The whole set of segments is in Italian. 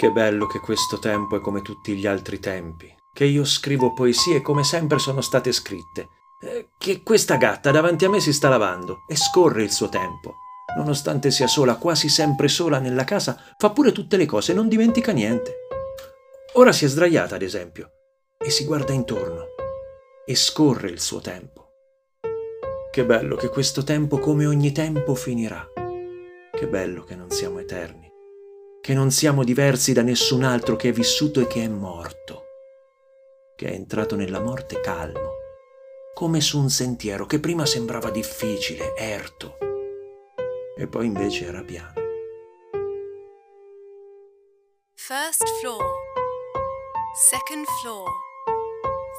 Che bello che questo tempo è come tutti gli altri tempi, che io scrivo poesie come sempre sono state scritte, eh, che questa gatta davanti a me si sta lavando e scorre il suo tempo. Nonostante sia sola, quasi sempre sola nella casa, fa pure tutte le cose, non dimentica niente. Ora si è sdraiata, ad esempio, e si guarda intorno e scorre il suo tempo. Che bello che questo tempo, come ogni tempo, finirà. Che bello che non siamo eterni che non siamo diversi da nessun altro che è vissuto e che è morto, che è entrato nella morte calmo, come su un sentiero che prima sembrava difficile, erto, e poi invece era piano. First floor, second floor,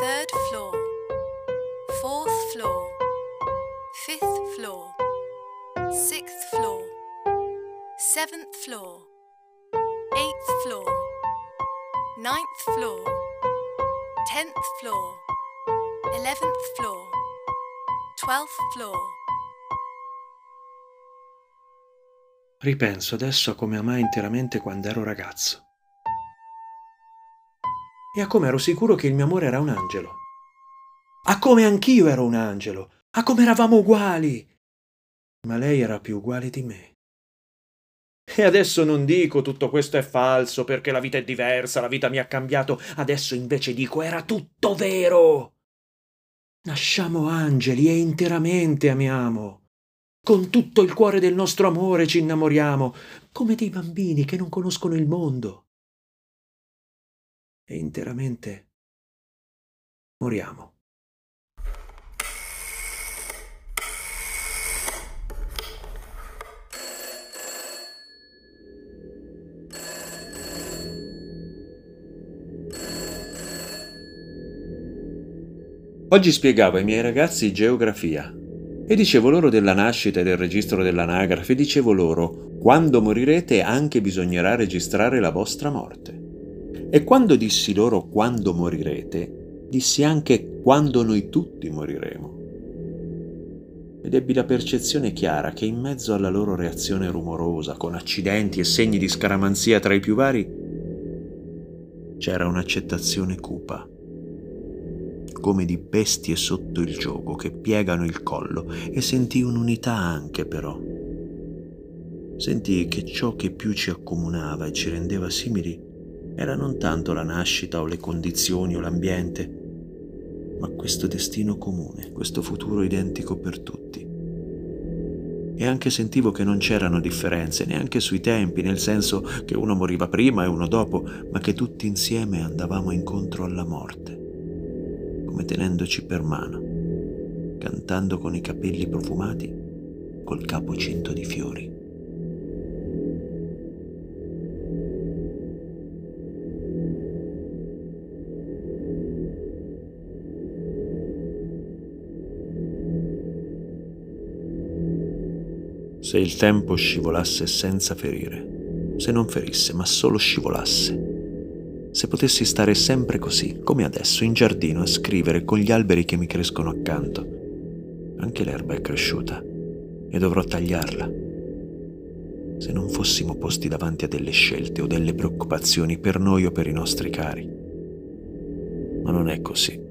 third floor, fourth floor, fifth floor, sixth floor, seventh floor. Floor, ninth floor, tenth floor, eleventh floor, twelfth floor. Ripenso adesso a come amai interamente quando ero ragazzo. E a come ero sicuro che il mio amore era un angelo. A come anch'io ero un angelo. A come eravamo uguali. Ma lei era più uguale di me. E adesso non dico tutto questo è falso perché la vita è diversa, la vita mi ha cambiato, adesso invece dico era tutto vero. Nasciamo angeli e interamente amiamo. Con tutto il cuore del nostro amore ci innamoriamo, come dei bambini che non conoscono il mondo. E interamente moriamo. Oggi spiegavo ai miei ragazzi geografia e dicevo loro della nascita e del registro dell'anagrafe, dicevo loro, quando morirete anche bisognerà registrare la vostra morte. E quando dissi loro quando morirete, dissi anche quando noi tutti moriremo. Ed ebbi la percezione chiara che in mezzo alla loro reazione rumorosa, con accidenti e segni di scaramanzia tra i più vari, c'era un'accettazione cupa come di bestie sotto il gioco che piegano il collo e sentii un'unità anche però. Sentii che ciò che più ci accomunava e ci rendeva simili era non tanto la nascita o le condizioni o l'ambiente, ma questo destino comune, questo futuro identico per tutti. E anche sentivo che non c'erano differenze neanche sui tempi, nel senso che uno moriva prima e uno dopo, ma che tutti insieme andavamo incontro alla morte come tenendoci per mano, cantando con i capelli profumati, col capo cinto di fiori. Se il tempo scivolasse senza ferire, se non ferisse, ma solo scivolasse, se potessi stare sempre così, come adesso, in giardino a scrivere con gli alberi che mi crescono accanto. Anche l'erba è cresciuta e dovrò tagliarla. Se non fossimo posti davanti a delle scelte o delle preoccupazioni per noi o per i nostri cari. Ma non è così.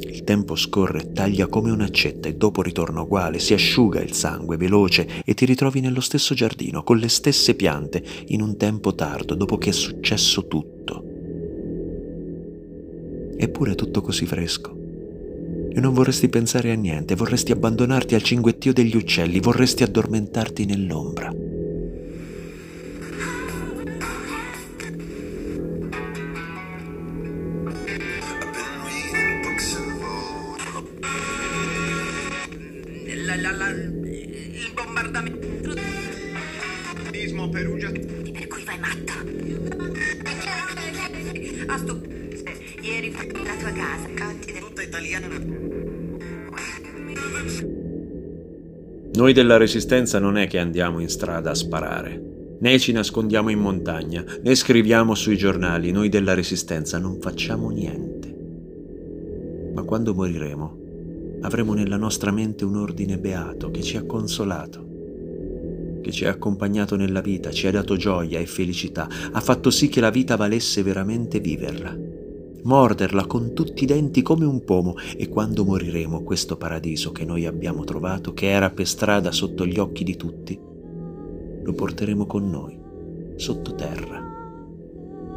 Il tempo scorre, taglia come un'accetta e dopo ritorna uguale, si asciuga il sangue veloce e ti ritrovi nello stesso giardino, con le stesse piante, in un tempo tardo, dopo che è successo tutto. Eppure è tutto così fresco. E non vorresti pensare a niente, vorresti abbandonarti al cinguettio degli uccelli, vorresti addormentarti nell'ombra. Perugia. Per cui vai matta. A stu... Ieri la tua casa, canti Tutta italiana. Noi della Resistenza non è che andiamo in strada a sparare, né ci nascondiamo in montagna, né scriviamo sui giornali. Noi della Resistenza non facciamo niente. Ma quando moriremo, avremo nella nostra mente un ordine beato che ci ha consolato, che ci ha accompagnato nella vita, ci ha dato gioia e felicità, ha fatto sì che la vita valesse veramente viverla. Morderla con tutti i denti come un pomo e quando moriremo questo paradiso che noi abbiamo trovato, che era per strada sotto gli occhi di tutti, lo porteremo con noi, sottoterra.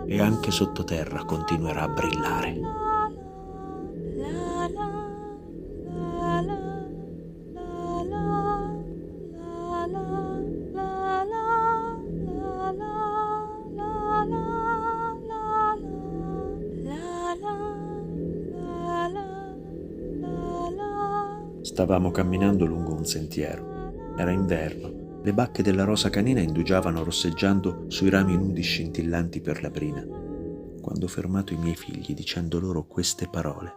E anche sottoterra continuerà a brillare. Stavamo camminando lungo un sentiero. Era inverno. Le bacche della rosa canina indugiavano rosseggiando sui rami nudi scintillanti per la brina, quando ho fermato i miei figli dicendo loro queste parole.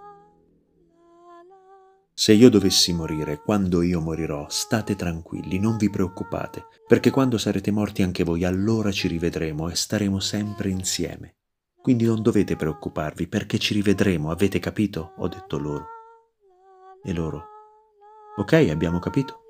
Se io dovessi morire, quando io morirò, state tranquilli, non vi preoccupate, perché quando sarete morti anche voi, allora ci rivedremo e staremo sempre insieme. Quindi non dovete preoccuparvi, perché ci rivedremo, avete capito? Ho detto loro. E loro, Ok, abbiamo capito.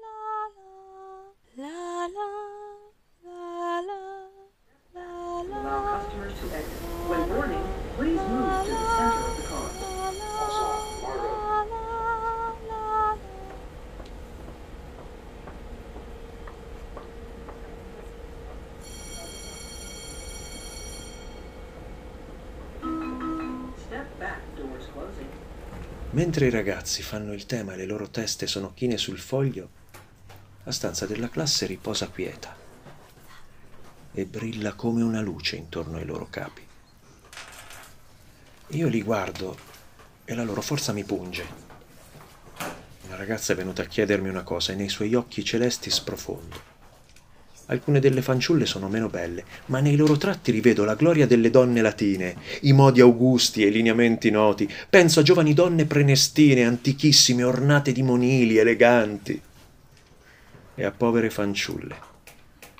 Mentre i ragazzi fanno il tema e le loro teste sono chine sul foglio, la stanza della classe riposa quieta e brilla come una luce intorno ai loro capi. Io li guardo e la loro forza mi punge. Una ragazza è venuta a chiedermi una cosa e nei suoi occhi celesti sprofondo. Alcune delle fanciulle sono meno belle, ma nei loro tratti rivedo la gloria delle donne latine, i modi augusti e i lineamenti noti. Penso a giovani donne prenestine, antichissime, ornate di monili, eleganti. E a povere fanciulle,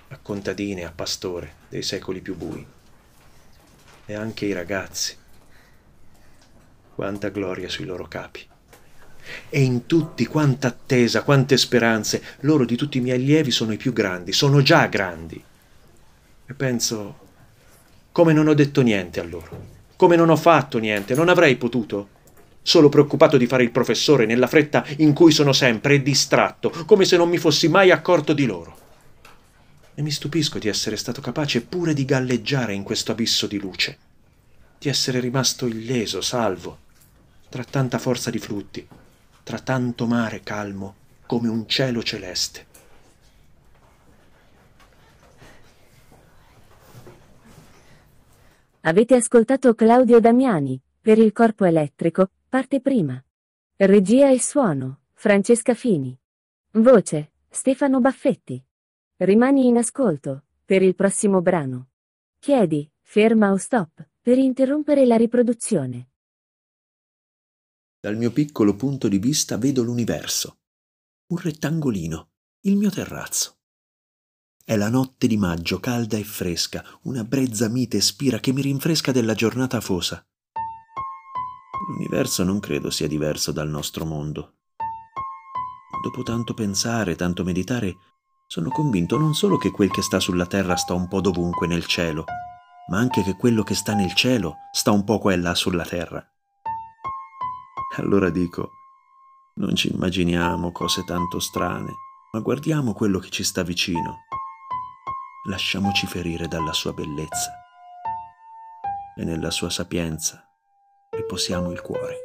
a contadine, a pastore dei secoli più bui. E anche i ragazzi. Quanta gloria sui loro capi. E in tutti quanta attesa, quante speranze. Loro di tutti i miei allievi sono i più grandi, sono già grandi. E penso, come non ho detto niente a loro, come non ho fatto niente, non avrei potuto. Solo preoccupato di fare il professore nella fretta in cui sono sempre e distratto, come se non mi fossi mai accorto di loro. E mi stupisco di essere stato capace pure di galleggiare in questo abisso di luce, di essere rimasto illeso, salvo, tra tanta forza di flutti, tra tanto mare calmo come un cielo celeste. Avete ascoltato Claudio Damiani, per il corpo elettrico, parte prima. Regia e suono, Francesca Fini. Voce, Stefano Baffetti. Rimani in ascolto, per il prossimo brano. Chiedi, ferma o stop, per interrompere la riproduzione. Dal mio piccolo punto di vista vedo l'universo. Un rettangolino, il mio terrazzo. È la notte di maggio, calda e fresca, una brezza mite spira che mi rinfresca della giornata afosa. L'universo non credo sia diverso dal nostro mondo. Dopo tanto pensare, tanto meditare, sono convinto non solo che quel che sta sulla terra sta un po' dovunque nel cielo, ma anche che quello che sta nel cielo sta un po' qua e là sulla terra. Allora dico, non ci immaginiamo cose tanto strane, ma guardiamo quello che ci sta vicino. Lasciamoci ferire dalla sua bellezza e nella sua sapienza riposiamo il cuore.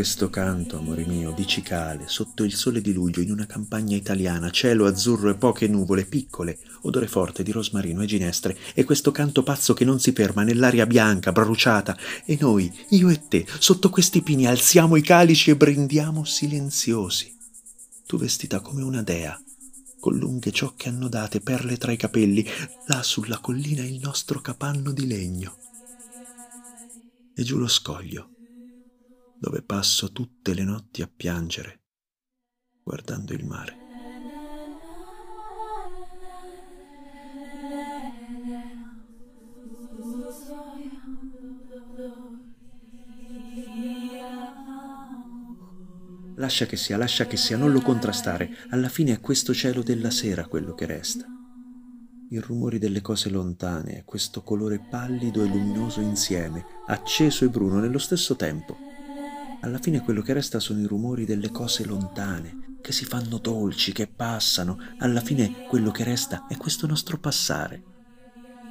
Questo canto, amore mio, di cicale, sotto il sole di luglio, in una campagna italiana, cielo azzurro e poche nuvole piccole, odore forte di rosmarino e ginestre, e questo canto pazzo che non si ferma nell'aria bianca, bruciata, e noi, io e te, sotto questi pini alziamo i calici e brindiamo silenziosi. Tu vestita come una dea, con lunghe ciocche annodate, perle tra i capelli, là sulla collina il nostro capanno di legno. E giù lo scoglio dove passo tutte le notti a piangere, guardando il mare. Lascia che sia, lascia che sia, non lo contrastare. Alla fine è questo cielo della sera quello che resta. I rumori delle cose lontane, questo colore pallido e luminoso insieme, acceso e bruno nello stesso tempo. Alla fine quello che resta sono i rumori delle cose lontane, che si fanno dolci, che passano. Alla fine quello che resta è questo nostro passare.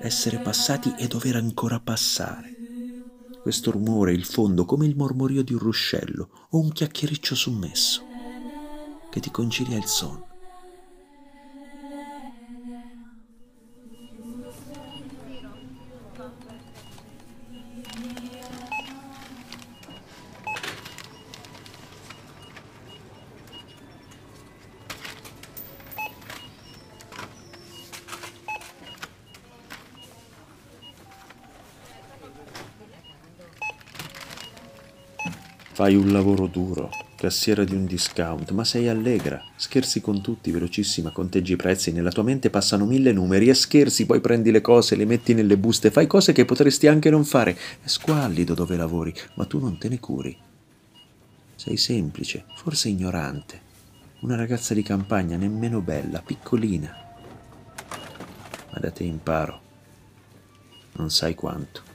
Essere passati e dover ancora passare. Questo rumore, il fondo, come il mormorio di un ruscello o un chiacchiericcio sommesso, che ti concilia il sonno. Fai un lavoro duro, cassiera di un discount, ma sei allegra, scherzi con tutti, velocissima, conteggi i prezzi, nella tua mente passano mille numeri e scherzi, poi prendi le cose, le metti nelle buste, fai cose che potresti anche non fare. È squallido dove lavori, ma tu non te ne curi. Sei semplice, forse ignorante, una ragazza di campagna nemmeno bella, piccolina. Ma da te imparo. Non sai quanto.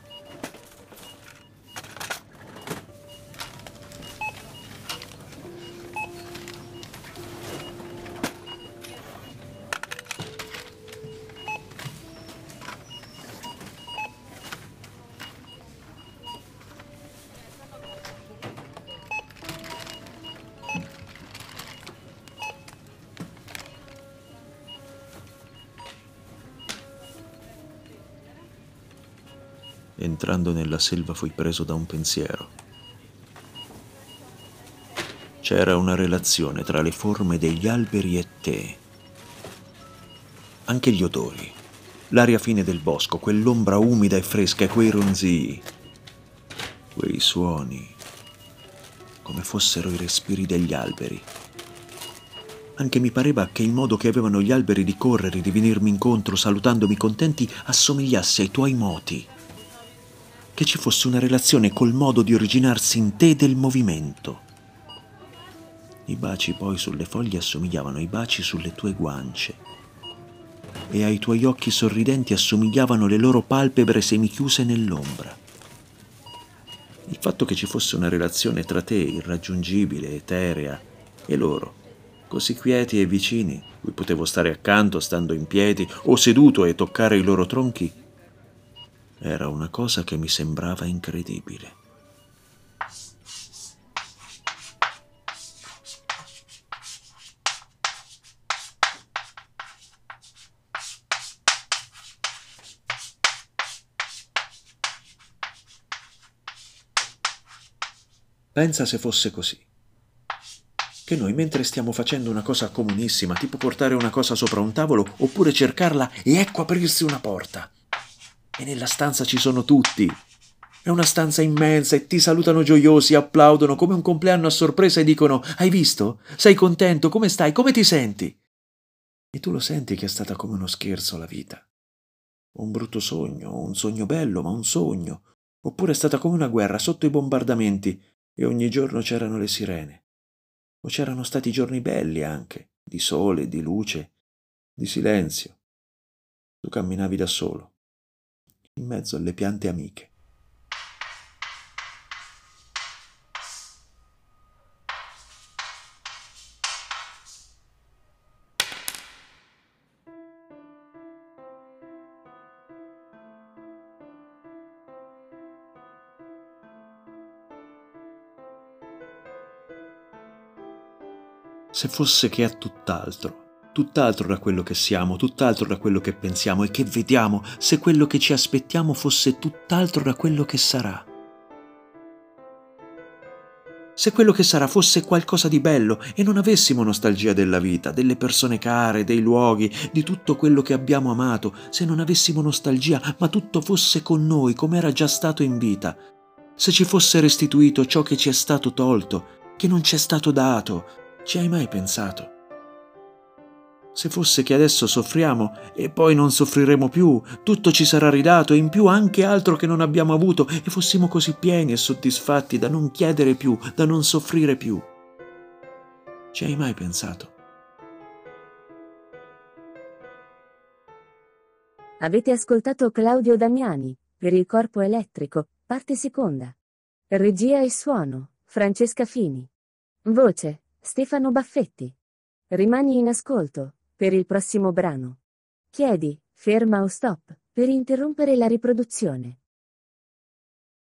Entrando nella selva fui preso da un pensiero. C'era una relazione tra le forme degli alberi e te. Anche gli odori, l'aria fine del bosco, quell'ombra umida e fresca, quei ronzii, quei suoni, come fossero i respiri degli alberi. Anche mi pareva che il modo che avevano gli alberi di correre, di venirmi incontro, salutandomi contenti, assomigliasse ai tuoi moti che ci fosse una relazione col modo di originarsi in te del movimento. I baci poi sulle foglie assomigliavano ai baci sulle tue guance e ai tuoi occhi sorridenti assomigliavano le loro palpebre semichiuse nell'ombra. Il fatto che ci fosse una relazione tra te, irraggiungibile, eterea, e loro, così quieti e vicini, cui potevo stare accanto stando in piedi o seduto e toccare i loro tronchi, era una cosa che mi sembrava incredibile. Pensa se fosse così. Che noi mentre stiamo facendo una cosa comunissima, tipo portare una cosa sopra un tavolo, oppure cercarla e ecco aprirsi una porta, e nella stanza ci sono tutti. È una stanza immensa e ti salutano gioiosi, applaudono come un compleanno a sorpresa e dicono Hai visto? Sei contento? Come stai? Come ti senti? E tu lo senti che è stata come uno scherzo la vita. Un brutto sogno, un sogno bello, ma un sogno. Oppure è stata come una guerra sotto i bombardamenti e ogni giorno c'erano le sirene. O c'erano stati giorni belli anche, di sole, di luce, di silenzio. Tu camminavi da solo in mezzo alle piante amiche. Se fosse che è tutt'altro tutt'altro da quello che siamo, tutt'altro da quello che pensiamo e che vediamo, se quello che ci aspettiamo fosse tutt'altro da quello che sarà. Se quello che sarà fosse qualcosa di bello e non avessimo nostalgia della vita, delle persone care, dei luoghi, di tutto quello che abbiamo amato, se non avessimo nostalgia, ma tutto fosse con noi come era già stato in vita, se ci fosse restituito ciò che ci è stato tolto, che non ci è stato dato, ci hai mai pensato? Se fosse che adesso soffriamo e poi non soffriremo più, tutto ci sarà ridato e in più anche altro che non abbiamo avuto e fossimo così pieni e soddisfatti da non chiedere più, da non soffrire più. Ci hai mai pensato? Avete ascoltato Claudio Damiani, per il corpo elettrico, parte seconda. Regia e suono, Francesca Fini. Voce, Stefano Baffetti. Rimani in ascolto, per il prossimo brano. Chiedi, ferma o stop, per interrompere la riproduzione.